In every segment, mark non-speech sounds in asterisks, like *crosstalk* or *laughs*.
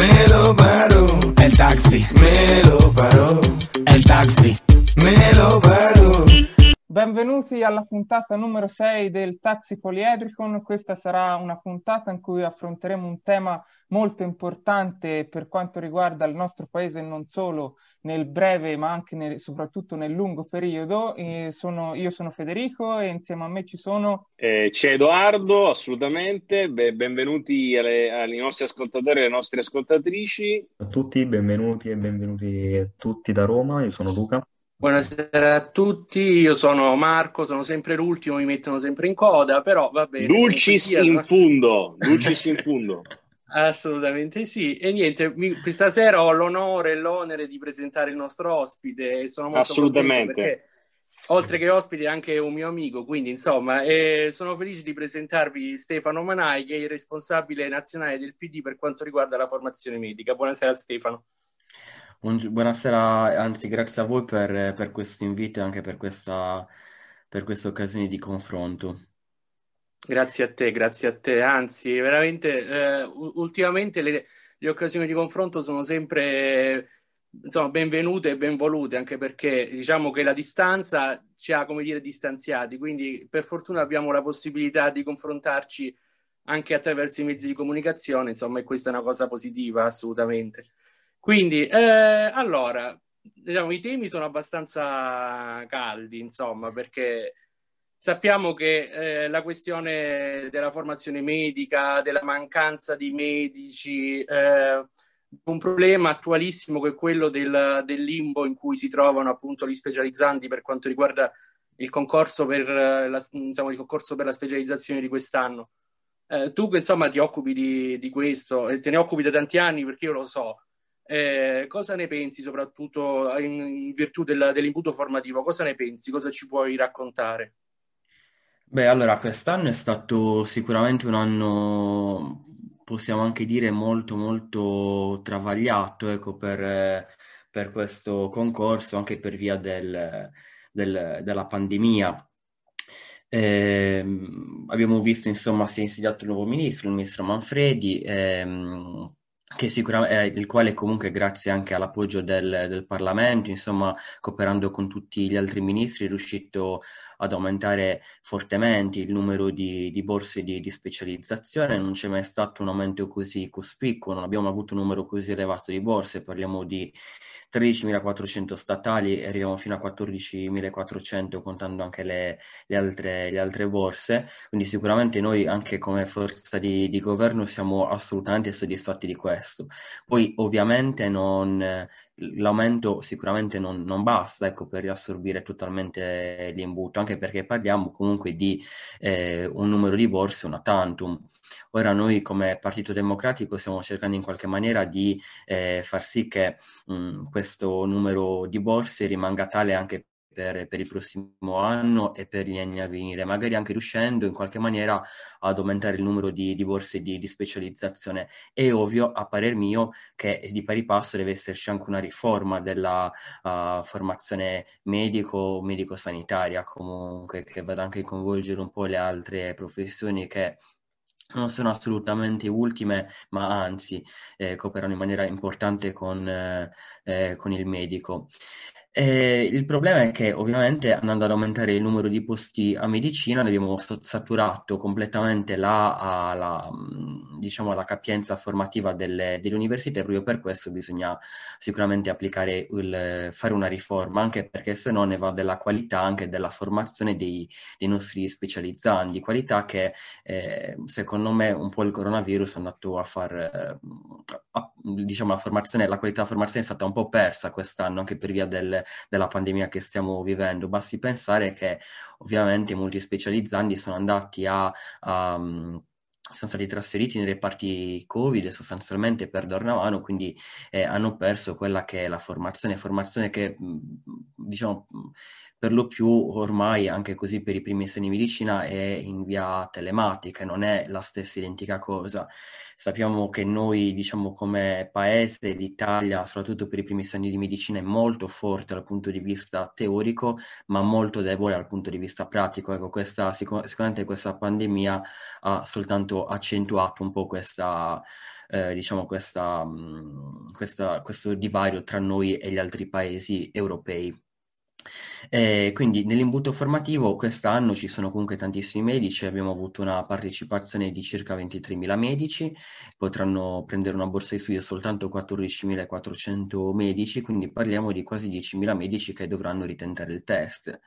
me lo paró. El taxi, Me lo Benvenuti alla puntata numero 6 del Taxi Poliedricon. Questa sarà una puntata in cui affronteremo un tema molto importante per quanto riguarda il nostro paese non solo nel breve ma anche nel- soprattutto nel lungo periodo. Sono- io sono Federico e insieme a me ci sono Eh, c'è Edoardo, assolutamente. Beh, benvenuti alle- ai nostri ascoltatori e alle nostre ascoltatrici. a tutti, benvenuti e benvenuti a tutti da Roma, io sono Luca. Buonasera a tutti, io sono Marco, sono sempre l'ultimo, mi mettono sempre in coda, però va bene. Dulcis in fundo, dulcis in fundo. *laughs* Assolutamente sì. E niente, mi- questa sera ho l'onore e l'onere di presentare il nostro ospite e sono molto Assolutamente. perché oltre che ospite è anche un mio amico, quindi insomma eh, sono felice di presentarvi Stefano Manai che è il responsabile nazionale del PD per quanto riguarda la formazione medica. Buonasera Stefano. Buonasera, anzi grazie a voi per, per questo invito e anche per questa, per questa occasione di confronto. Grazie a te, grazie a te. Anzi, veramente, eh, ultimamente le, le occasioni di confronto sono sempre, insomma, benvenute e benvolute, anche perché diciamo che la distanza ci ha, come dire, distanziati, quindi per fortuna abbiamo la possibilità di confrontarci anche attraverso i mezzi di comunicazione, insomma, e questa è una cosa positiva, assolutamente. Quindi, eh, allora, diciamo, i temi sono abbastanza caldi, insomma, perché sappiamo che eh, la questione della formazione medica, della mancanza di medici, eh, un problema attualissimo che è quello del, del limbo in cui si trovano appunto gli specializzanti per quanto riguarda il concorso per la, insomma, il concorso per la specializzazione di quest'anno. Eh, tu che insomma ti occupi di, di questo e te ne occupi da tanti anni perché io lo so. Eh, cosa ne pensi soprattutto in, in virtù del- dell'imbuto formativo? Cosa ne pensi? Cosa ci puoi raccontare? Beh, allora, quest'anno è stato sicuramente un anno, possiamo anche dire, molto, molto travagliato, ecco, per, eh, per questo concorso, anche per via del- del- della pandemia. Ehm, abbiamo visto, insomma, si è insediato il nuovo ministro, il ministro Manfredi, ehm, che sicuramente, eh, il quale comunque grazie anche all'appoggio del, del Parlamento, insomma, cooperando con tutti gli altri ministri, è riuscito ad aumentare fortemente il numero di, di borse di, di specializzazione. Non c'è mai stato un aumento così cospicuo, non abbiamo avuto un numero così elevato di borse, parliamo di 13.400 statali e arriviamo fino a 14.400 contando anche le, le altre, le altre borse. Quindi sicuramente noi anche come forza di, di governo siamo assolutamente soddisfatti di questo. Poi ovviamente non, l'aumento sicuramente non, non basta ecco, per riassorbire totalmente l'imbuto, anche perché parliamo comunque di eh, un numero di borse una tantum. Ora noi come Partito Democratico stiamo cercando in qualche maniera di eh, far sì che mh, questo numero di borse rimanga tale anche per, per il prossimo anno e per gli anni a venire, magari anche riuscendo in qualche maniera ad aumentare il numero di, di borse di, di specializzazione. È ovvio, a parer mio, che di pari passo deve esserci anche una riforma della uh, formazione medico, medico-sanitaria, comunque, che vada anche a coinvolgere un po' le altre professioni che non sono assolutamente ultime, ma anzi eh, cooperano in maniera importante con, eh, eh, con il medico. Eh, il problema è che ovviamente andando ad aumentare il numero di posti a medicina abbiamo saturato completamente la, la, diciamo, la capienza formativa delle, delle, università e proprio per questo bisogna sicuramente applicare il, fare una riforma anche perché se no ne va della qualità anche della formazione dei, dei nostri specializzanti, qualità che eh, secondo me un po' il coronavirus è andato a far a, diciamo la formazione, la qualità della formazione è stata un po' persa quest'anno anche per via del della pandemia che stiamo vivendo. Basti pensare che ovviamente molti specializzanti sono andati a, a sono stati trasferiti nei reparti Covid sostanzialmente per Dornavano, quindi eh, hanno perso quella che è la formazione, formazione che diciamo per lo più ormai anche così per i primi anni di medicina è in via telematica, non è la stessa identica cosa. Sappiamo che noi, diciamo, come paese, l'Italia, soprattutto per i primi anni di medicina, è molto forte dal punto di vista teorico, ma molto debole dal punto di vista pratico. Ecco, questa, sicuramente questa pandemia ha soltanto accentuato un po' questa, eh, diciamo questa, questa, questo divario tra noi e gli altri paesi europei. Eh, quindi nell'imbuto formativo quest'anno ci sono comunque tantissimi medici, abbiamo avuto una partecipazione di circa 23.000 medici, potranno prendere una borsa di studio soltanto 14.400 medici, quindi parliamo di quasi 10.000 medici che dovranno ritentare il test.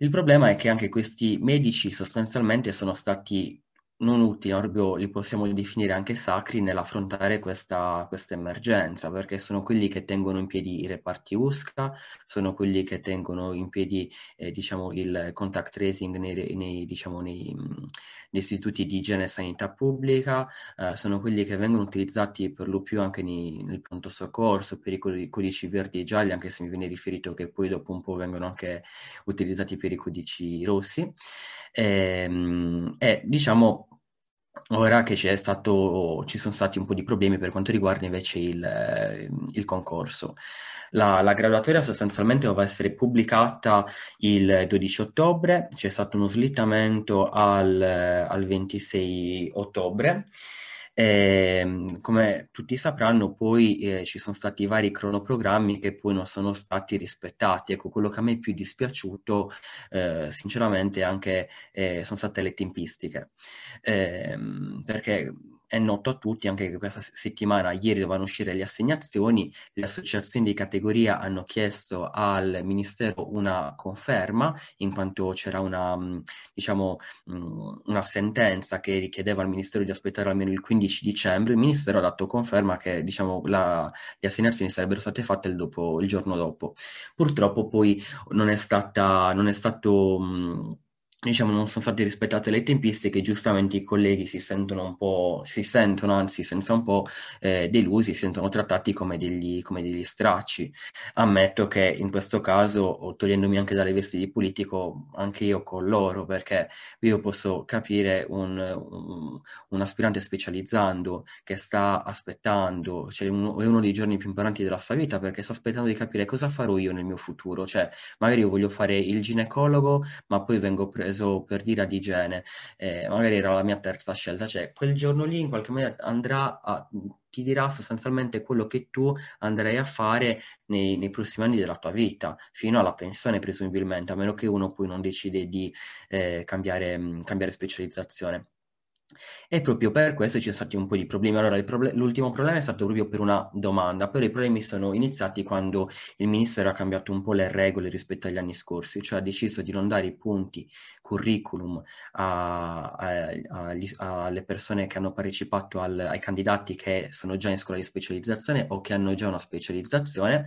Il problema è che anche questi medici sostanzialmente sono stati non utili, proprio li possiamo definire anche sacri nell'affrontare questa, questa, emergenza, perché sono quelli che tengono in piedi i reparti USCA, sono quelli che tengono in piedi eh, diciamo, il contact tracing nei, nei, diciamo, nei, nei, istituti di igiene e sanità pubblica, eh, sono quelli che vengono utilizzati per lo più anche nel pronto soccorso, per i codici verdi e gialli, anche se mi viene riferito che poi dopo un po' vengono anche utilizzati per i codici rossi. E, ehm, e diciamo Ora che stato, ci sono stati un po' di problemi per quanto riguarda invece il, il concorso. La, la, graduatoria sostanzialmente doveva essere pubblicata il 12 ottobre, c'è stato uno slittamento al, al 26 ottobre e, ehm, come tutti sapranno, poi eh, ci sono stati vari cronoprogrammi che poi non sono stati rispettati. Ecco, quello che a me è più dispiaciuto, eh, sinceramente, anche eh, sono state le tempistiche. Ehm, perché è noto a tutti anche che questa settimana, ieri dovevano uscire le assegnazioni, le associazioni di categoria hanno chiesto al Ministero una conferma, in quanto c'era una, mm, diciamo, mm, una sentenza che richiedeva al Ministero di aspettare almeno il 15 dicembre, il Ministero ha dato conferma che diciamo, la, le assegnazioni sarebbero state fatte il, dopo, il, giorno dopo. Purtroppo poi non è, stata, non è stato... Mh, mm, diciamo, non sono state rispettate le tempistiche, giustamente i colleghi si sentono un po', si sentono anzi senza un po' eh, delusi, si sentono trattati come degli, come degli stracci. Ammetto che in questo caso, togliendomi anche dalle vesti di politico, anche io con loro, perché io posso capire un, un, un aspirante specializzando che sta aspettando, cioè uno, è uno dei giorni più importanti della sua vita, perché sta aspettando di capire cosa farò io nel mio futuro, cioè magari io voglio fare il ginecologo, ma poi vengo preso preso per dire ad igiene, eh, magari era la mia terza scelta, cioè quel giorno lì in qualche maniera andrà a, ti dirà sostanzialmente quello che tu andrai a fare nei, nei, prossimi anni della tua vita, fino alla pensione presumibilmente, a meno che uno poi non decide di eh, cambiare, cambiare specializzazione. E proprio per questo ci sono stati un po' di problemi. Allora, proble- l'ultimo problema è stato proprio per una domanda, però i problemi sono iniziati quando il Ministero ha cambiato un po' le regole rispetto agli anni scorsi, cioè ha deciso di non dare i punti curriculum a, a, a, alle persone che hanno partecipato al, ai candidati che sono già in scuola di specializzazione o che hanno già una specializzazione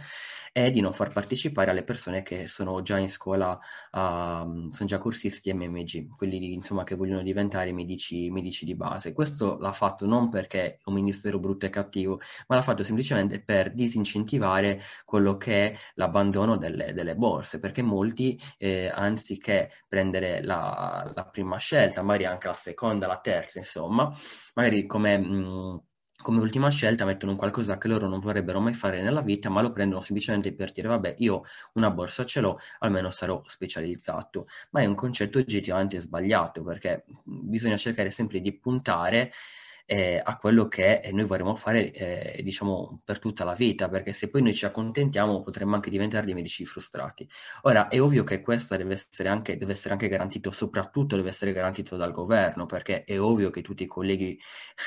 e di non far partecipare alle persone che sono già in scuola, uh, sono già corsisti MMG, quelli insomma che vogliono diventare medici, medici di base. Questo l'ha fatto non perché un ministero brutto e cattivo, ma l'ha fatto semplicemente per disincentivare quello che è l'abbandono delle, delle borse, perché molti eh, anziché prendere la, la, prima scelta, magari anche la seconda, la terza, insomma, magari come... Mh, come ultima scelta mettono un qualcosa che loro non vorrebbero mai fare nella vita, ma lo prendono semplicemente per dire, vabbè, io una borsa ce l'ho, almeno sarò specializzato. Ma è un concetto oggettivamente sbagliato, perché bisogna cercare sempre di puntare eh, a quello che noi vorremmo fare, eh, diciamo, per tutta la vita, perché se poi noi ci accontentiamo potremmo anche diventare dei medici frustrati. Ora, è ovvio che questo deve essere anche, deve essere anche garantito, soprattutto deve essere garantito dal governo, perché è ovvio che tutti i colleghi,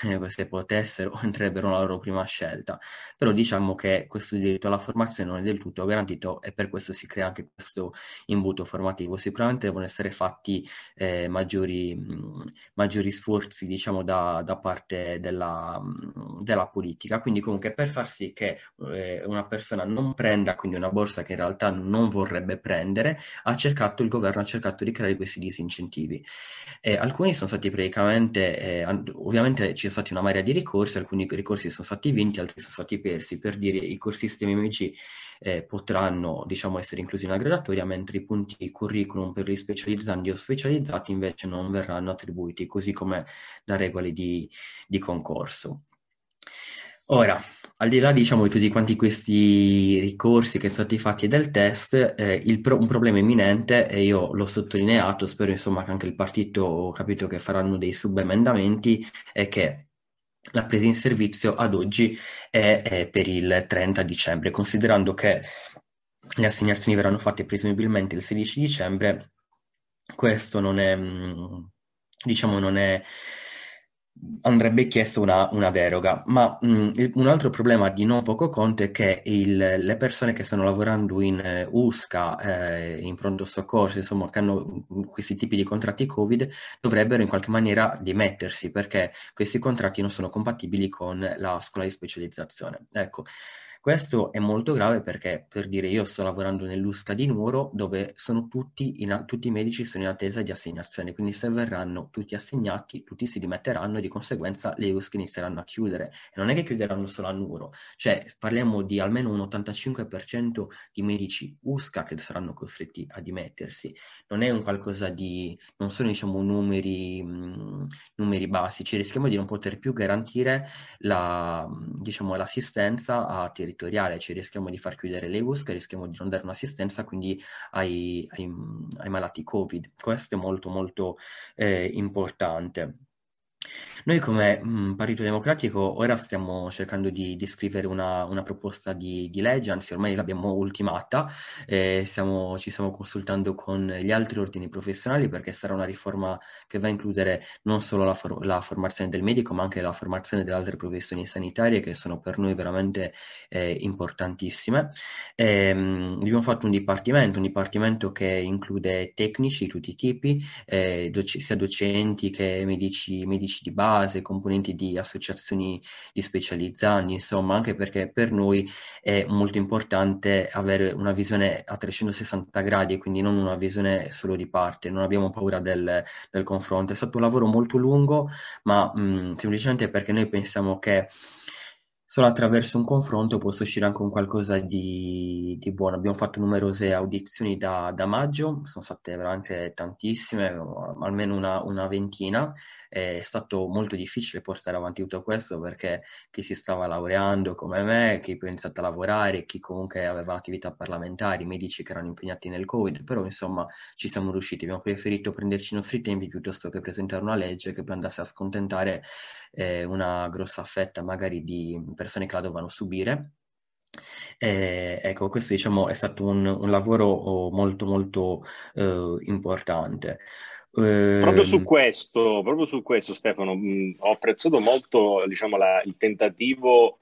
eh, se potessero, *laughs* entrerebbero nella loro prima scelta. Però diciamo che questo diritto alla formazione non è del tutto garantito e per questo si crea anche questo imbuto formativo. Sicuramente devono essere fatti eh, maggiori, mh, maggiori sforzi, diciamo, da, da parte parte della, della, politica. Quindi comunque per far sì che eh, una persona non prenda quindi una borsa che in realtà non vorrebbe prendere, ha cercato, il governo ha cercato di creare questi disincentivi. Eh, alcuni sono stati praticamente, eh, ovviamente c'è stata una marea di ricorsi, alcuni ricorsi sono stati vinti, altri sono stati persi. Per dire i corsisti MMG eh, potranno diciamo, essere inclusi nella graduatoria, mentre i punti curriculum per gli specializzandi o specializzati invece non verranno attribuiti, così come da regole di, di concorso. Ora, al di là diciamo, di tutti quanti questi ricorsi che sono stati fatti del test, eh, pro- un problema imminente, e io l'ho sottolineato, spero insomma che anche il partito ho capito che faranno dei subemendamenti, è che la presa in servizio ad oggi è, è per il 30 dicembre, considerando che le assegnazioni verranno fatte presumibilmente il 16 dicembre, questo non è, mm, diciamo, non è andrebbe chiesto una, una deroga, ma mh, mm, un altro problema di non poco conto è che il, le persone che stanno lavorando in eh, USCA, eh, in pronto soccorso, insomma, che hanno mm, questi tipi di contratti Covid, dovrebbero in qualche maniera dimettersi perché questi contratti non sono compatibili con la scuola di specializzazione. Ecco, questo è molto grave perché, per dire, io sto lavorando nell'USCA di Nuoro dove tutti, in, tutti i medici sono in attesa di assegnazione, quindi se verranno tutti assegnati, tutti si dimetteranno e di conseguenza le USCA inizieranno a chiudere. E non è che chiuderanno solo a Nuoro, cioè parliamo di almeno un 85% di medici USCA che saranno costretti a dimettersi. Non è un qualcosa di, non sono diciamo numeri, mh, numeri basici, rischiamo di non poter più garantire la, diciamo, l'assistenza a territori territoriale, ci rischiamo di far chiudere le USC, rischiamo di non dare un'assistenza quindi ai, ai, ai malati Covid. Questo è molto molto eh, importante. Noi come mh, mm, Partito Democratico ora stiamo cercando di, di scrivere una, una proposta di, di, legge, anzi ormai l'abbiamo ultimata, eh, stiamo, ci stiamo consultando con gli altri ordini professionali perché sarà una riforma che va a includere non solo la, for- la formazione del medico ma anche la formazione delle altre professioni sanitarie che sono per noi veramente eh, importantissime. E, ehm, mh, abbiamo fatto un dipartimento, un dipartimento che include tecnici di tutti i tipi, eh, doc- sia docenti che medici, medici di base, componenti di associazioni di specializzanti, insomma, anche perché per noi è molto importante avere una visione a 360 gradi, quindi non una visione solo di parte, non abbiamo paura del, del confronto. È stato un lavoro molto lungo, ma mh, semplicemente perché noi pensiamo che solo attraverso un confronto posso uscire anche con qualcosa di, di buono. Abbiamo fatto numerose audizioni da, da, maggio, sono state veramente tantissime, almeno una, una ventina, è stato molto difficile portare avanti tutto questo perché chi si stava laureando come me, chi poi ha iniziato a lavorare, chi comunque aveva attività parlamentari, medici che erano impegnati nel Covid, però insomma ci siamo riusciti, abbiamo preferito prenderci i nostri tempi piuttosto che presentare una legge che poi andasse a scontentare eh, una grossa fetta magari di persone che la dovevano subire. Eh, ecco, questo diciamo è stato un, un lavoro oh, molto molto eh, importante. Proprio su ehm, questo, proprio su questo Stefano, mh, ho apprezzato molto diciamo, la, il tentativo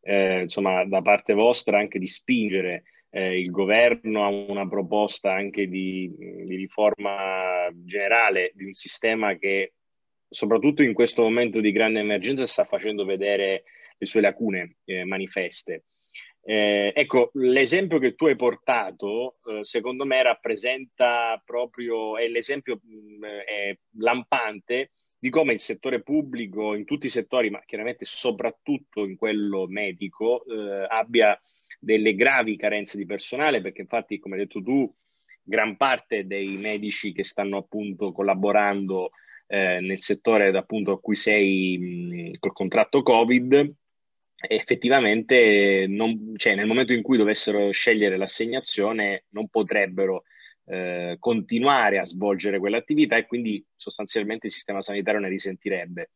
eh, insomma, da parte vostra anche di spingere eh, il governo a una proposta anche di, di, riforma generale di un sistema che soprattutto in questo momento di grande emergenza sta facendo vedere le sue lacune eh, manifeste. Eh, ecco, l'esempio che tu hai portato, eh, secondo me, rappresenta proprio, è l'esempio mh, mm, è lampante di come il settore pubblico, in tutti i settori, ma chiaramente soprattutto in quello medico, eh, abbia delle gravi carenze di personale, perché infatti, come hai detto tu, gran parte dei medici che stanno appunto collaborando eh, nel settore appunto a cui sei mh, col contratto Covid effettivamente non, cioè, nel momento in cui dovessero scegliere l'assegnazione non potrebbero eh, continuare a svolgere quell'attività e quindi sostanzialmente il sistema sanitario ne risentirebbe.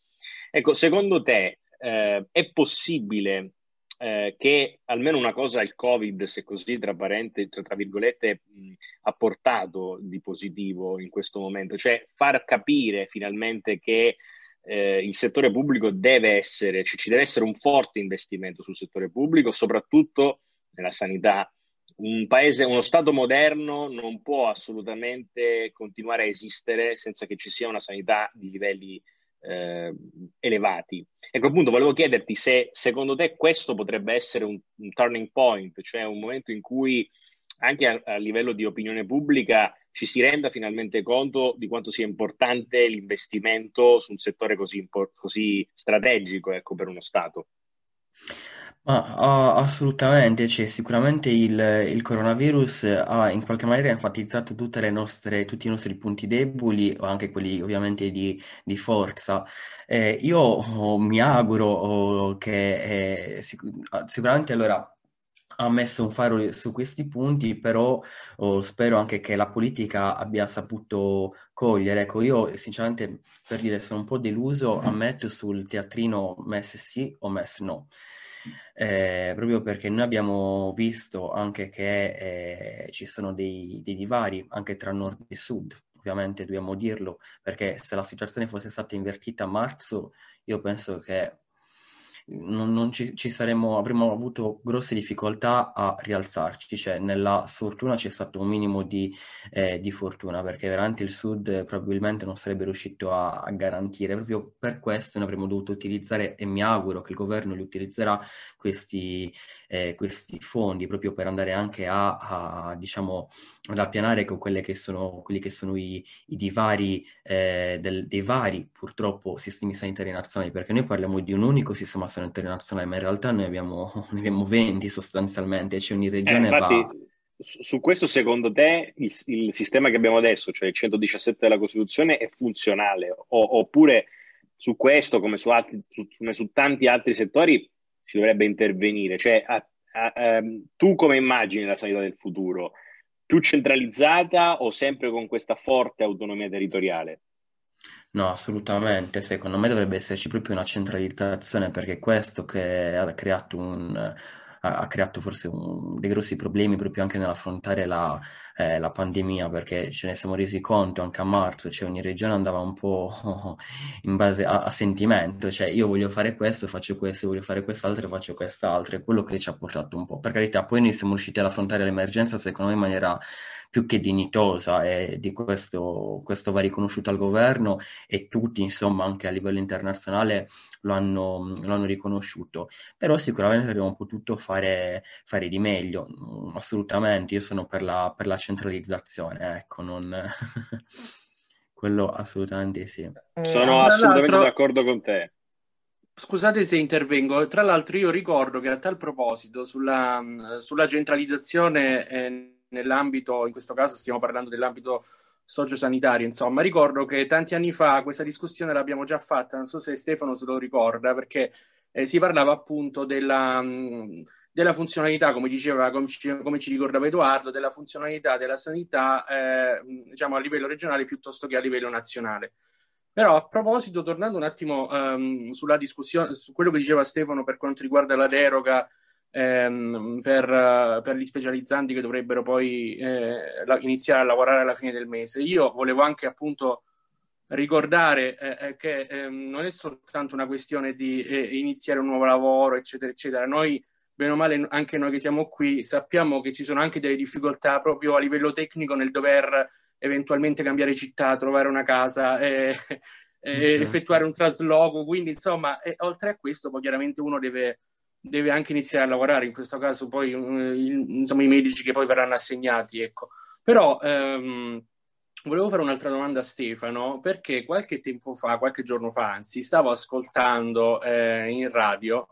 Ecco, secondo te eh, è possibile eh, che almeno una cosa il Covid, se così tra tra virgolette, mh, ha portato di positivo in questo momento, cioè far capire finalmente che eh, il settore pubblico deve essere, ci, ci deve essere un forte investimento sul settore pubblico, soprattutto nella sanità. Un paese, uno Stato moderno non può assolutamente continuare a esistere senza che ci sia una sanità di livelli eh, elevati. Ecco appunto, volevo chiederti se secondo te questo potrebbe essere un, un turning point, cioè un momento in cui anche a, a livello di opinione pubblica ci si renda finalmente conto di quanto sia importante l'investimento su un settore così, così strategico ecco, per uno Stato. Ma, ah, assolutamente, cioè, sicuramente il, il coronavirus ha in qualche maniera enfatizzato nostre, tutti i nostri punti deboli anche quelli ovviamente di, di forza. Eh, io oh, mi auguro oh, che eh, sic- sicuramente allora ha messo un faro su questi punti, però oh, spero anche che la politica abbia saputo cogliere. Ecco, io sinceramente per dire sono un po' deluso, ammetto, sul teatrino MES sì o MES no. Eh, proprio perché noi abbiamo visto anche che eh, ci sono dei, dei divari anche tra nord e sud, ovviamente dobbiamo dirlo, perché se la situazione fosse stata invertita a marzo, io penso che non, non ci, ci, saremmo, avremmo avuto grosse difficoltà a rialzarci, cioè nella sfortuna c'è stato un minimo di, eh, di fortuna perché veramente il Sud probabilmente non sarebbe riuscito a, a, garantire, proprio per questo noi avremmo dovuto utilizzare e mi auguro che il governo li utilizzerà questi, eh, questi fondi proprio per andare anche a, a diciamo, ad appianare con quelle che sono, quelli che sono i, i divari eh, del, dei vari purtroppo sistemi sanitari nazionali perché noi parliamo di un unico sistema sanitario internazionale, ma in realtà noi abbiamo, *laughs* ne abbiamo 20 sostanzialmente, cioè ogni regione eh, infatti, va... Su questo, secondo te, il, il, sistema che abbiamo adesso, cioè il 117 della Costituzione, è funzionale? O, oppure su questo, come su, altri, su, come su, tanti altri settori, si dovrebbe intervenire? Cioè, a, a, a, ehm, tu come immagini la sanità del futuro? Più centralizzata o sempre con questa forte autonomia territoriale? No, assolutamente. Secondo me dovrebbe esserci proprio una centralizzazione perché è questo che ha creato un, ha, creato forse un, dei grossi problemi proprio anche nell'affrontare la, eh, la, pandemia, perché ce ne siamo resi conto anche a marzo, cioè ogni regione andava un po' *laughs* in base a, a sentimento, cioè io voglio fare questo, faccio questo, voglio fare quest'altro, faccio quest'altro, è quello che ci ha portato un po'. Per carità, poi noi siamo riusciti ad affrontare l'emergenza secondo me in maniera più che dignitosa e di questo, questo va riconosciuto al governo e tutti, insomma, anche a livello internazionale lo hanno, lo hanno riconosciuto. Però sicuramente avremmo potuto fare, fare di meglio, mm, assolutamente. Io sono per la, per la centralizzazione, ecco, non... *laughs* quello assolutamente sì. Eh, sono assolutamente d'accordo con te. Scusate se intervengo, tra l'altro io ricordo che a tal proposito sulla, sulla centralizzazione eh, nell'ambito, in questo caso stiamo parlando dell'ambito sociosanitario, insomma, ricordo che tanti anni fa questa discussione l'abbiamo già fatta, non so se Stefano se lo ricorda, perché eh, si parlava appunto della, mh, della funzionalità, come diceva, come ci, come ci, ricordava Edoardo, della funzionalità della sanità, eh, diciamo, a livello regionale piuttosto che a livello nazionale. Però a proposito, tornando un attimo um, sulla discussione, su quello che diceva Stefano per quanto riguarda la deroga ehm, per, per, gli specializzanti che dovrebbero poi eh, la, iniziare a lavorare alla fine del mese. Io volevo anche appunto ricordare eh, eh che ehm, non è soltanto una questione di eh, iniziare un nuovo lavoro, eccetera, eccetera. Noi, bene o male, anche noi che siamo qui, sappiamo che ci sono anche delle difficoltà proprio a livello tecnico nel dover eventualmente cambiare città, trovare una casa. Eh, *laughs* certo. effettuare un trasloco, quindi insomma, oltre a questo, poi chiaramente uno deve deve anche iniziare a lavorare, in questo caso poi insomma, i medici che poi verranno assegnati. Ecco. Però ehm, volevo fare un'altra domanda a Stefano, perché qualche tempo fa, qualche giorno fa anzi, stavo ascoltando eh, in radio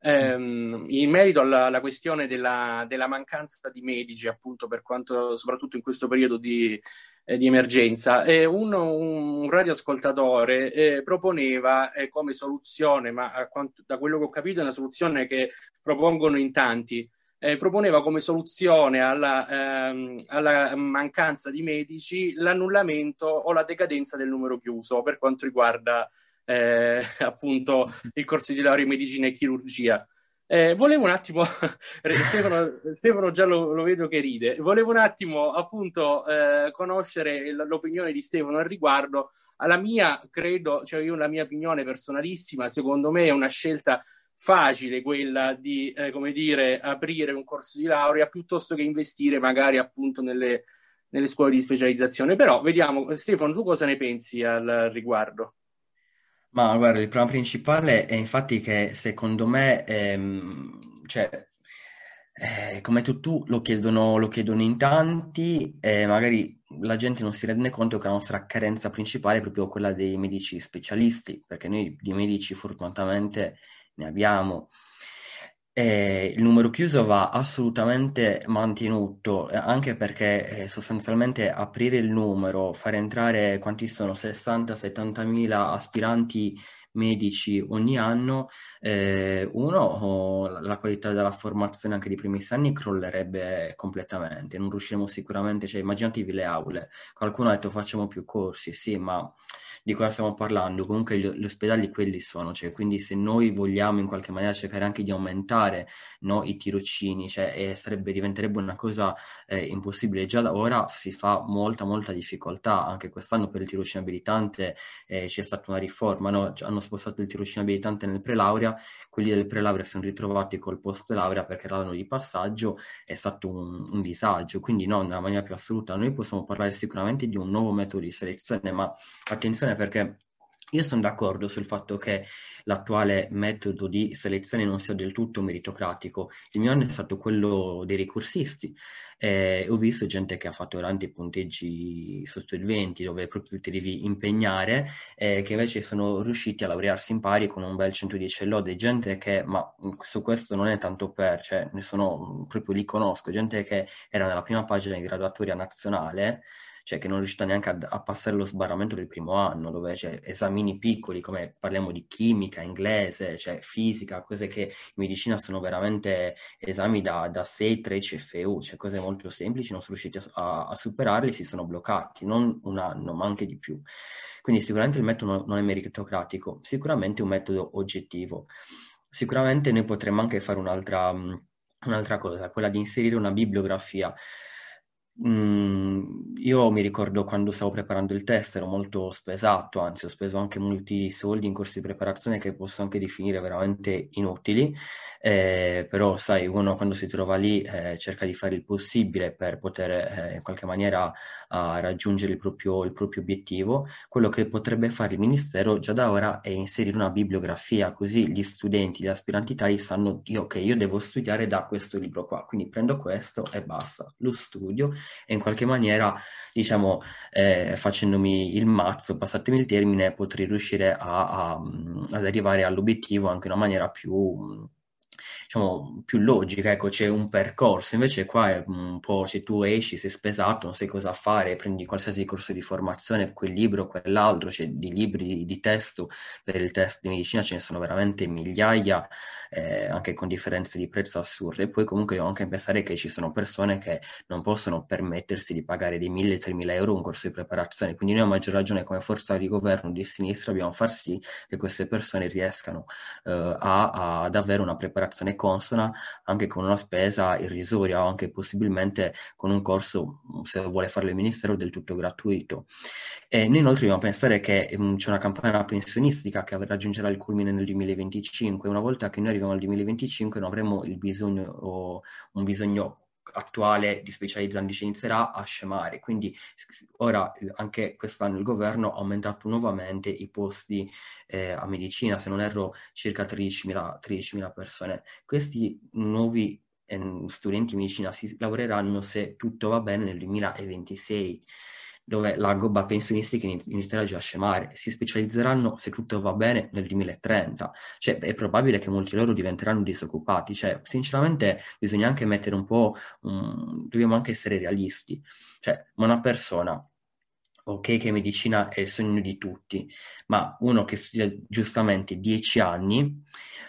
ehm, in merito alla, alla questione della, della, mancanza di medici, appunto, per quanto, soprattutto in questo periodo di, eh, di emergenza. E uno, un radioascoltatore eh, proponeva eh, come soluzione, ma quanto, da quello che ho capito è una soluzione che propongono in tanti, eh, proponeva come soluzione alla, ehm, alla, mancanza di medici l'annullamento o la decadenza del numero chiuso per quanto riguarda eh, *laughs* appunto il corso di laurea in medicina e chirurgia. Eh, volevo un attimo, *laughs* Stefano, Stefano, già lo, lo, vedo che ride, volevo un attimo appunto eh, conoscere l'opinione di Stefano al riguardo. Alla mia, credo, cioè io la mia opinione personalissima, secondo me è una scelta facile quella di, eh, come dire, aprire un corso di laurea piuttosto che investire magari appunto nelle, nelle scuole di specializzazione. Però vediamo, Stefano, tu cosa ne pensi al riguardo? Ma guarda, il problema principale è infatti che secondo me, ehm, cioè, eh, come tu, tu lo chiedono, lo chiedono in tanti e magari la gente non si rende conto che la nostra carenza principale è proprio quella dei medici specialisti, perché noi di medici fortunatamente ne abbiamo. Eh, il numero chiuso va assolutamente mantenuto, eh, anche perché eh, sostanzialmente aprire il numero, fare entrare quanti sono 60-70 mila aspiranti medici ogni anno, eh, uno, la qualità della formazione anche di primissimi anni crollerebbe completamente, non riusciremo sicuramente, cioè immaginatevi le aule, qualcuno ha detto facciamo più corsi, sì, ma di cosa stiamo parlando? Comunque gli, gli ospedali quelli sono, cioè, quindi se noi vogliamo in qualche maniera cercare anche di aumentare no, i tirocini, cioè, sarebbe, diventerebbe una cosa eh, impossibile. Già da ora si fa molta, molta difficoltà, anche quest'anno per il tirocinio abilitante eh, c'è stata una riforma, no? hanno spostato il tirocinio abilitante nel pre-laurea, quelli del pre-laurea sono ritrovati col post-laurea perché era l'anno di passaggio, è stato un, un disagio, quindi no, nella maniera più assoluta. Noi possiamo parlare sicuramente di un nuovo metodo di selezione, ma attenzione perché io sono d'accordo sul fatto che l'attuale metodo di selezione non sia del tutto meritocratico. Il mio anno è stato quello dei ricorsisti. Eh, ho visto gente che ha fatto veramente punteggi sotto il 20, dove proprio ti devi impegnare, eh, che invece sono riusciti a laurearsi in pari con un bel 110 lode. Gente che, ma su questo non è tanto per, cioè ne sono proprio li conosco, gente che era nella prima pagina di graduatoria nazionale cioè che non è riuscita neanche a, a, passare lo sbarramento del primo anno, dove c'è esamini piccoli come parliamo di chimica, inglese, cioè fisica, cose che in medicina sono veramente esami da, da 6-3 CFU, cioè cose molto semplici, non sono riusciti a, a superarli, si sono bloccati, non un anno, ma anche di più. Quindi sicuramente il metodo non è meritocratico, sicuramente è un metodo oggettivo. Sicuramente noi potremmo anche fare un'altra, un'altra cosa, quella di inserire una bibliografia. Mm, io mi ricordo quando stavo preparando il test ero molto spesato, anzi ho speso anche molti soldi in corsi di preparazione che posso anche definire veramente inutili, eh, però sai, uno quando si trova lì eh, cerca di fare il possibile per poter eh, in qualche maniera raggiungere il proprio, il proprio obiettivo. Quello che potrebbe fare il Ministero già da ora è inserire una bibliografia, così gli studenti, gli aspiranti tali sanno, io, ok, io devo studiare da questo libro qua, quindi prendo questo e basta, lo studio e in qualche maniera, diciamo, eh, facendomi il mazzo, passatemi il termine, potrei riuscire a, a, ad arrivare all'obiettivo anche in una maniera più diciamo, più logica, ecco, c'è un percorso, invece qua è un po' se tu esci, sei spesato, non sai cosa fare, prendi qualsiasi corso di formazione, quel libro, quell'altro, c'è di libri di testo, per il test di medicina ce ne sono veramente migliaia, eh, anche con differenze di prezzo assurde, e poi comunque devo anche pensare che ci sono persone che non possono permettersi di pagare dei 1000-3000 euro un corso di preparazione, quindi noi a maggior ragione come forza di governo di sinistra dobbiamo far sì che queste persone riescano eh, a, a, ad avere una preparazione consona anche con una spesa irrisoria o anche possibilmente con un corso, se vuole farlo il Ministero, del tutto gratuito. E noi inoltre dobbiamo pensare che um, c'è una campagna pensionistica che raggiungerà il culmine nel 2025. Una volta che noi arriviamo al 2025 non avremo il bisogno o un bisogno attuale di specializzanti inizierà a scemare. Quindi ora anche quest'anno il governo ha aumentato nuovamente i posti eh, a medicina, se non erro circa 13.000, 13.000 persone. Questi nuovi eh, studenti di medicina si lavoreranno se tutto va bene nel 2026 dove la gobba pensionistica inizierà già a scemare. Si specializzeranno, se tutto va bene, nel 2030. Cioè, è probabile che molti loro diventeranno disoccupati. Cioè, sinceramente, bisogna anche mettere un po'... Um, dobbiamo anche essere realisti. Cioè, una persona ok che medicina è il sogno di tutti, ma uno che studia giustamente dieci anni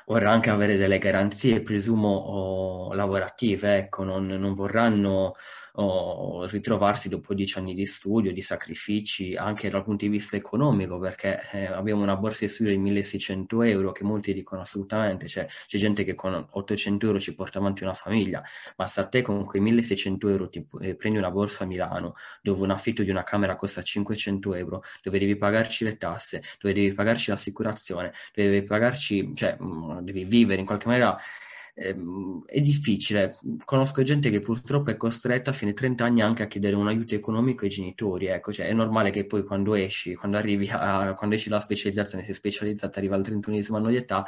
vorrà anche avere delle garanzie, presumo, oh, lavorative, ecco, non, non vorranno o ritrovarsi dopo dieci anni di studio, di sacrifici, anche dal punto di vista economico, perché eh, abbiamo una borsa di studio di 1600 euro che molti dicono assolutamente, cioè, c'è gente che con 800 euro ci porta avanti una famiglia, ma se a te con quei 1600 euro ti, eh, prendi una borsa a Milano dove un affitto di una camera costa 500 euro, dove devi pagarci le tasse, dove devi pagarci l'assicurazione, dove devi pagarci, cioè mm, devi vivere in qualche maniera Ehm, è difficile. Conosco gente che purtroppo è costretta a fine 30 anni anche a chiedere un aiuto economico ai genitori. Ecco, cioè, è normale che poi quando esci, quando arrivi a, quando esci dalla specializzazione, sei specializzata, arriva al 31 anno di età,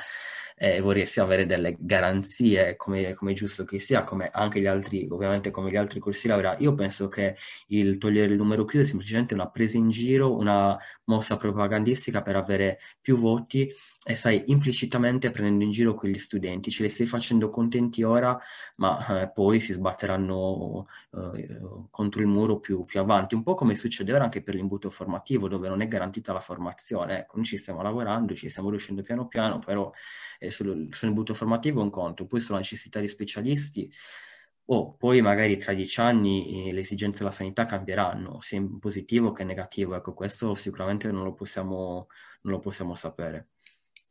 eh, vorresti avere delle garanzie, come, come, è giusto che sia, come anche gli altri, ovviamente come gli altri corsi laurea. Io penso che il togliere il numero chiuso è semplicemente una presa in giro, una mossa propagandistica per avere più voti e stai implicitamente prendendo in giro quegli studenti, ce li stai facendo facendo contenti ora, ma eh, poi si sbatteranno eh, contro il muro più, più, avanti, un po' come succede ora anche per l'imbuto formativo, dove non è garantita la formazione. Ecco, noi ci stiamo lavorando, ci stiamo riuscendo piano piano, però eh, sul, sull'imbuto formativo è un conto, poi sulla necessità di specialisti o oh, poi magari tra dieci anni eh, le esigenze della sanità cambieranno, sia in positivo che in negativo. Ecco, questo sicuramente non lo possiamo, non lo possiamo sapere.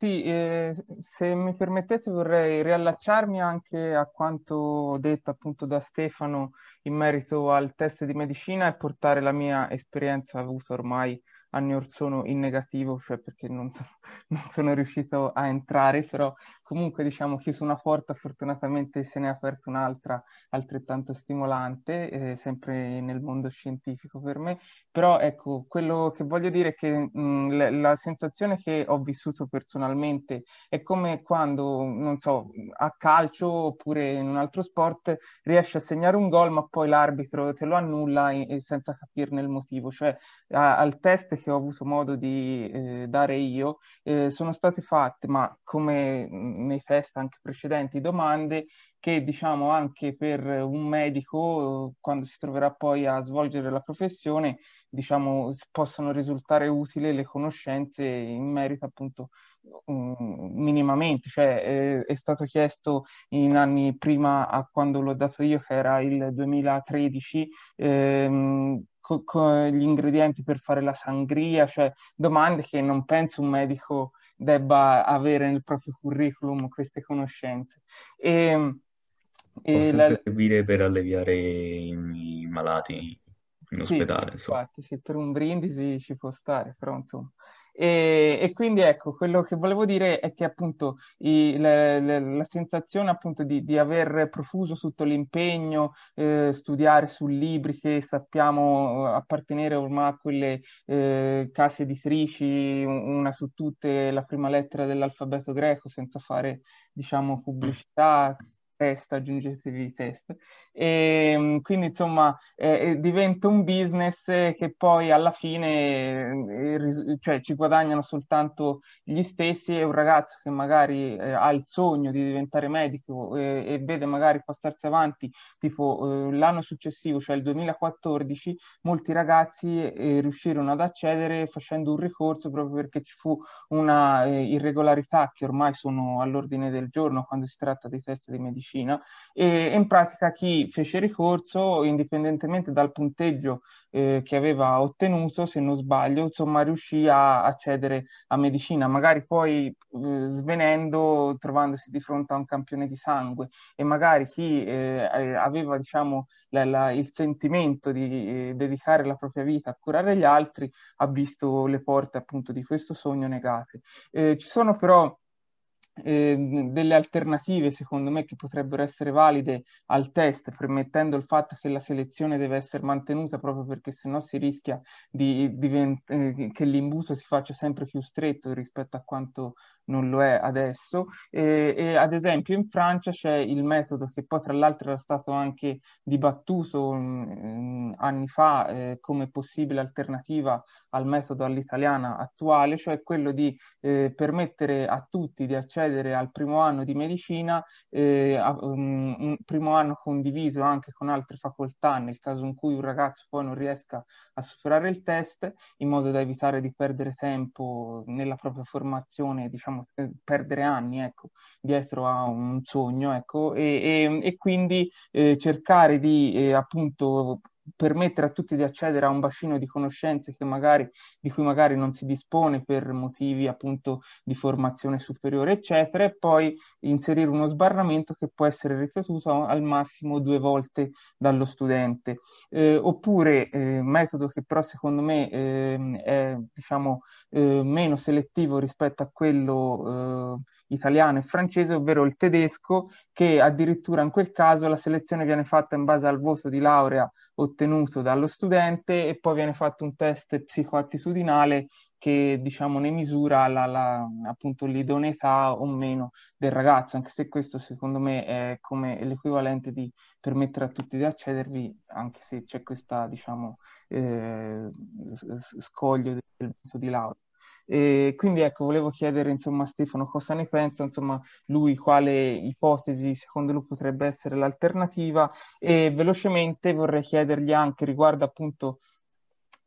Sì, eh, se mi permettete vorrei riallacciarmi anche a quanto detto appunto da Stefano in merito al test di medicina e portare la mia esperienza avuta ormai anni or sono in negativo, cioè perché non sono, non sono riuscito a entrare, però comunque diciamo chiuso una porta, fortunatamente se ne è aperta un'altra altrettanto stimolante, eh, sempre nel mondo scientifico per me, però ecco, quello che voglio dire è che mh, la, la, sensazione che ho vissuto personalmente è come quando, non so, a calcio oppure in un altro sport riesci a segnare un gol ma poi l'arbitro te lo annulla e, e senza capirne il motivo, cioè a, al test che ho avuto modo di eh, dare io eh, sono state fatte, ma come nei test anche precedenti, domande che diciamo anche per un medico, quando si troverà poi a svolgere la professione, diciamo possono risultare utili le conoscenze in merito appunto minimamente, cioè eh, è stato chiesto in anni prima a quando l'ho dato io, che era il 2013, ehm, co- co- gli ingredienti per fare la sangria, cioè domande che non penso un medico debba avere nel proprio curriculum queste conoscenze. E, e la... servire per alleviare i malati in ospedale. Sì, infatti, sì, per un brindisi ci può stare, però insomma. E, e, quindi ecco, quello che volevo dire è che appunto i, le, le, la sensazione appunto di, di, aver profuso tutto l'impegno, eh, studiare su libri che sappiamo eh, appartenere ormai a quelle eh, case editrici, una su tutte, la prima lettera dell'alfabeto greco, senza fare diciamo pubblicità, test, aggiungetevi test. E ehm, quindi insomma eh, diventa un business che poi alla fine eh, cioè, ci guadagnano soltanto gli stessi e un ragazzo che magari eh, ha il sogno di diventare medico eh, e vede magari passarsi avanti tipo eh, l'anno successivo, cioè il 2014, molti ragazzi eh, riuscirono ad accedere facendo un ricorso proprio perché ci fu una irregolarità che ormai sono all'ordine del giorno quando si tratta dei test di medicina medicina e in pratica chi fece ricorso, indipendentemente dal punteggio eh, che aveva ottenuto, se non sbaglio, insomma riuscì a accedere a medicina, magari poi eh, svenendo, trovandosi di fronte a un campione di sangue e magari chi eh, aveva diciamo la, la, il sentimento di eh, dedicare la propria vita a curare gli altri ha visto le porte appunto di questo sogno negate. Eh, ci sono però eh, delle alternative, secondo me, che potrebbero essere valide al test, permettendo il fatto che la selezione deve essere mantenuta proprio perché sennò si rischia di, di, eh, che l'imbuto si faccia sempre più stretto rispetto a quanto non lo è adesso. E, e, ad esempio in Francia c'è il metodo che poi tra l'altro era stato anche dibattuto mh, anni fa eh, come possibile alternativa al metodo all'italiana attuale, cioè quello di eh, permettere a tutti di accedere al primo anno di medicina, eh, a, um, un primo anno condiviso anche con altre facoltà nel caso in cui un ragazzo poi non riesca a superare il test, in modo da evitare di perdere tempo nella propria formazione, diciamo diciamo, perdere anni ecco, dietro a un sogno ecco, e, e, e quindi eh, cercare di eh, appunto permettere a tutti di accedere a un bacino di conoscenze magari, di cui magari non si dispone per motivi appunto di formazione superiore, eccetera, e poi inserire uno sbarramento che può essere ripetuto al massimo due volte dallo studente. Eh, oppure eh, metodo che però secondo me eh, è diciamo eh, meno selettivo rispetto a quello eh, italiano e francese, ovvero il tedesco, che addirittura in quel caso la selezione viene fatta in base al voto di laurea ottenuto dallo studente e poi viene fatto un test psicoattitudinale che diciamo ne misura la, la, appunto l'idoneità o meno del ragazzo, anche se questo secondo me è come l'equivalente di permettere a tutti di accedervi, anche se c'è questa diciamo eh, scoglio del voto di laurea. E quindi ecco, volevo chiedere insomma a Stefano cosa ne pensa, insomma lui quale ipotesi secondo lui potrebbe essere l'alternativa? E velocemente vorrei chiedergli anche riguardo appunto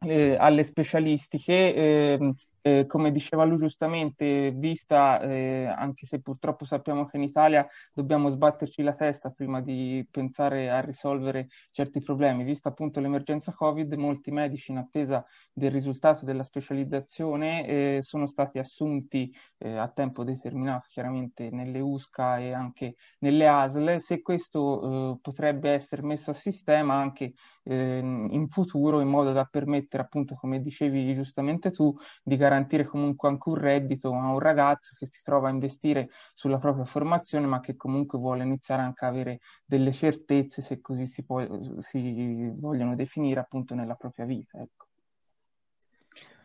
eh, alle specialistiche, eh, eh, come diceva lui giustamente, vista, eh, anche se purtroppo sappiamo che in Italia dobbiamo sbatterci la testa prima di pensare a risolvere certi problemi, vista appunto l'emergenza Covid, molti medici in attesa del risultato della specializzazione eh, sono stati assunti eh, a tempo determinato, chiaramente nelle USCA e anche nelle ASL. Se questo eh, potrebbe essere messo a sistema anche in futuro in modo da permettere appunto, come dicevi giustamente tu, di garantire garantire comunque anche un reddito a un ragazzo che si trova a investire sulla propria formazione, ma che comunque vuole iniziare anche a avere delle certezze, se così si, può, si vogliono definire, appunto nella propria vita. Ecco.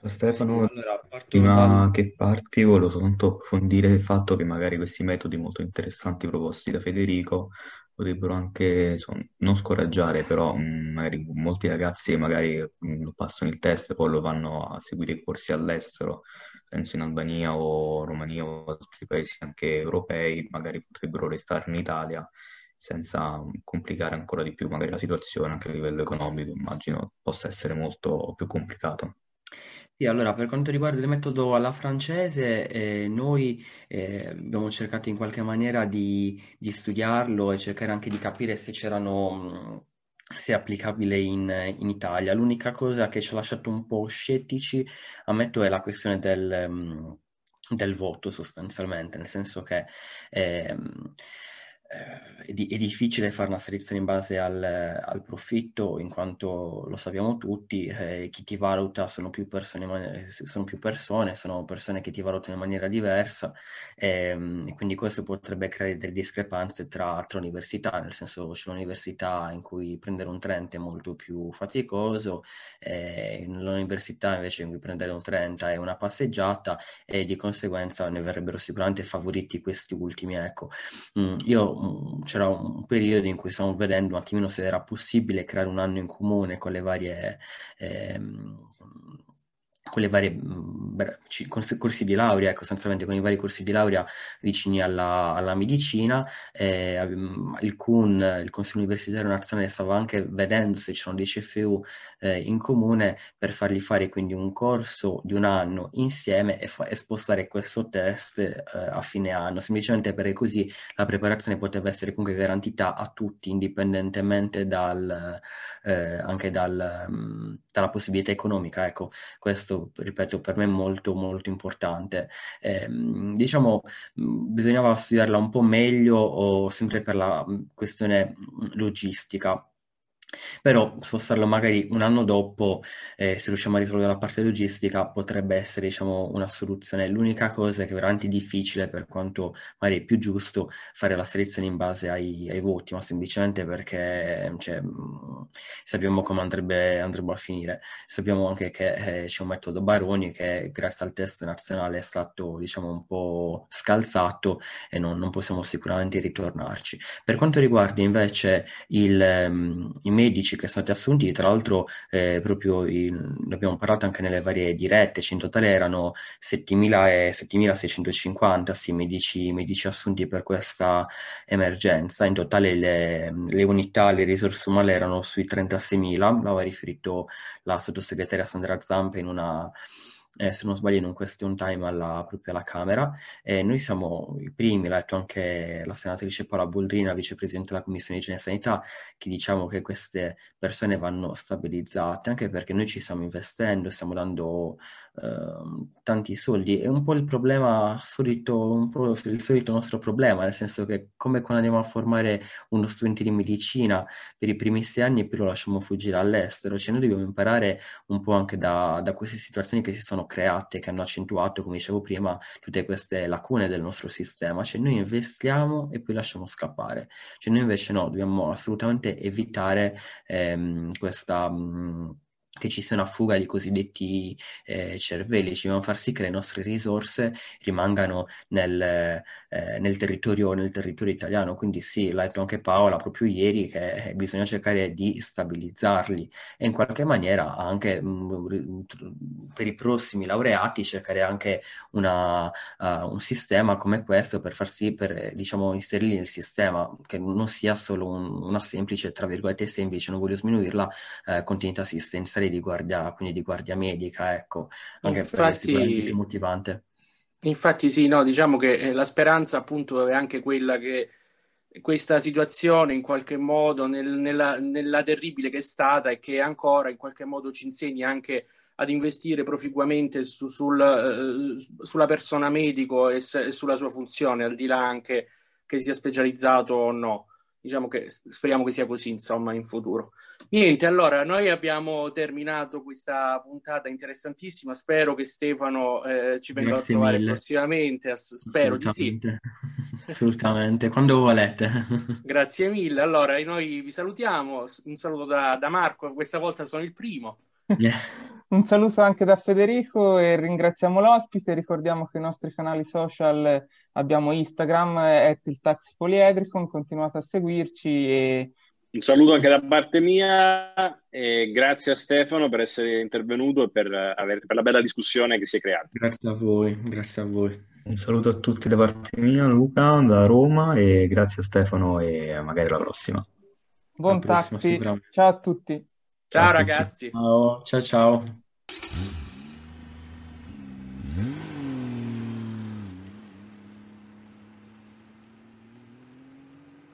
Stefano, sì, allora, prima da... che parti volevo soltanto approfondire il fatto che magari questi metodi molto interessanti proposti da Federico potrebbero anche insomma, non scoraggiare, però mh, magari molti ragazzi magari mh, passano il test e poi lo vanno a seguire i corsi all'estero, penso in Albania o Romania o altri paesi anche europei, magari potrebbero restare in Italia senza complicare ancora di più magari la situazione anche a livello economico, immagino possa essere molto più complicato. Allora per quanto riguarda il metodo alla francese, eh, noi eh, abbiamo cercato in qualche maniera di, di studiarlo e cercare anche di capire se c'erano se è applicabile in, in Italia. L'unica cosa che ci ha lasciato un po' scettici, ammetto, è la questione del, del voto sostanzialmente, nel senso che eh, è, di- è, difficile fare una selezione in base al, al profitto, in quanto lo sappiamo tutti, eh, chi ti valuta sono più, persone, sono più persone, sono persone che ti valutano in maniera diversa, ehm, e quindi questo potrebbe creare delle discrepanze tra, tra università, nel senso c'è un'università in cui prendere un Trent è molto più faticoso, eh, nell'università invece in cui prendere un Trent è una passeggiata e di conseguenza ne verrebbero sicuramente favoriti questi ultimi. Ecco, mm, io c'era un periodo in cui stavamo vedendo un attimino se era possibile creare un anno in comune con le varie ehm, con le varie mm, corsi di laurea, ecco, sostanzialmente con i vari corsi di laurea vicini alla, alla medicina. Eh, il CUN, il Consiglio Universitario Nazionale, stava anche vedendo se c'erano dei CFU eh, in comune per fargli fare quindi un corso di un anno insieme e, fa- e spostare questo test eh, a fine anno, semplicemente perché così la preparazione poteva essere comunque garantita a tutti, indipendentemente dal, eh, anche dal, mh, dalla possibilità economica. Ecco, questo ripeto, per me molto molto importante. Eh, diciamo, bisognava studiarla un po' meglio sempre per la questione logistica però spostarlo magari un anno dopo, eh, se riusciamo a risolvere la parte logistica, potrebbe essere, diciamo, una soluzione. L'unica cosa è che è veramente difficile, per quanto magari è più giusto, fare la selezione in base ai, ai voti, ma semplicemente perché cioè, sappiamo come andrebbe, andrebbe, a finire. Sappiamo anche che eh, c'è un metodo Baroni che grazie al test nazionale è stato, diciamo, un po' scalzato e non, non possiamo sicuramente ritornarci. Per quanto riguarda invece il, um, i medici che sono stati assunti, tra l'altro eh, proprio in, abbiamo parlato anche nelle varie dirette, cioè in totale erano 7.000 e 7.650 sì, medici, medici, assunti per questa emergenza, in totale le, le unità, le risorse umane erano sui 36.000, l'aveva riferito la sottosegretaria Sandra Zampa in una eh, se non sbaglio in un question time alla, proprio alla Camera. E noi siamo i primi, l'ha detto anche la senatrice Paola Boldrina, vicepresidente della Commissione di Igiene e Sanità, che diciamo che queste persone vanno stabilizzate, anche perché noi ci stiamo investendo, stiamo dando eh, tanti soldi. È un po' il problema solito, po' il solito nostro problema, nel senso che come quando andiamo a formare uno studente di medicina per i primi sei anni e poi lo lasciamo fuggire all'estero, cioè noi dobbiamo imparare un po' anche da, da queste situazioni che si sono create, che hanno accentuato, come dicevo prima, tutte queste lacune del nostro sistema, cioè noi investiamo e poi lasciamo scappare, cioè noi invece no, dobbiamo assolutamente evitare ehm, questa... Mh, che ci sia una fuga di cosiddetti eh, cervelli, ci dobbiamo far sì che le nostre risorse rimangano nel, eh, nel, territorio, nel territorio, italiano. Quindi sì, l'ha detto anche Paola proprio ieri che eh, bisogna cercare di stabilizzarli e in qualche maniera anche mh, mm, per i prossimi laureati cercare anche una, uh, un sistema come questo per far sì, per diciamo inserirli nel sistema, che non sia solo un, una semplice, tra virgolette, semplice, non voglio sminuirla, eh, continuità assistenziale di guardia, quindi di guardia medica, ecco, anche infatti, per più motivante. Infatti sì, no, diciamo che eh, la speranza appunto è anche quella che questa situazione in qualche modo nel, nella, nella, terribile che è stata e che ancora in qualche modo ci insegni anche ad investire proficuamente su, sul, uh, sulla persona medico e, e, sulla sua funzione, al di là anche che sia specializzato o no diciamo che speriamo che sia così, insomma, in futuro. Niente, allora, noi abbiamo terminato questa puntata interessantissima. Spero che Stefano eh, ci venga Grazie a trovare mille. prossimamente. Spero di sì. Assolutamente, *laughs* quando volete. *laughs* Grazie mille. Allora, noi vi salutiamo. Un saluto da, da Marco, questa volta sono il primo. Yeah. Un saluto anche da Federico e ringraziamo l'ospite. Ricordiamo che i nostri canali social abbiamo Instagram, at il Taxi Poliedricon, continuate a seguirci. E... Un saluto anche da parte mia e grazie a Stefano per essere intervenuto e per, aver, per la bella discussione che si è creata. Grazie a voi, grazie a voi. Un saluto a tutti da parte mia, Luca, da Roma e grazie a Stefano e magari alla prossima. Buon taxi, ciao a tutti. Ciao, ciao ragazzi. Ciao, ciao ciao. Mm-hmm.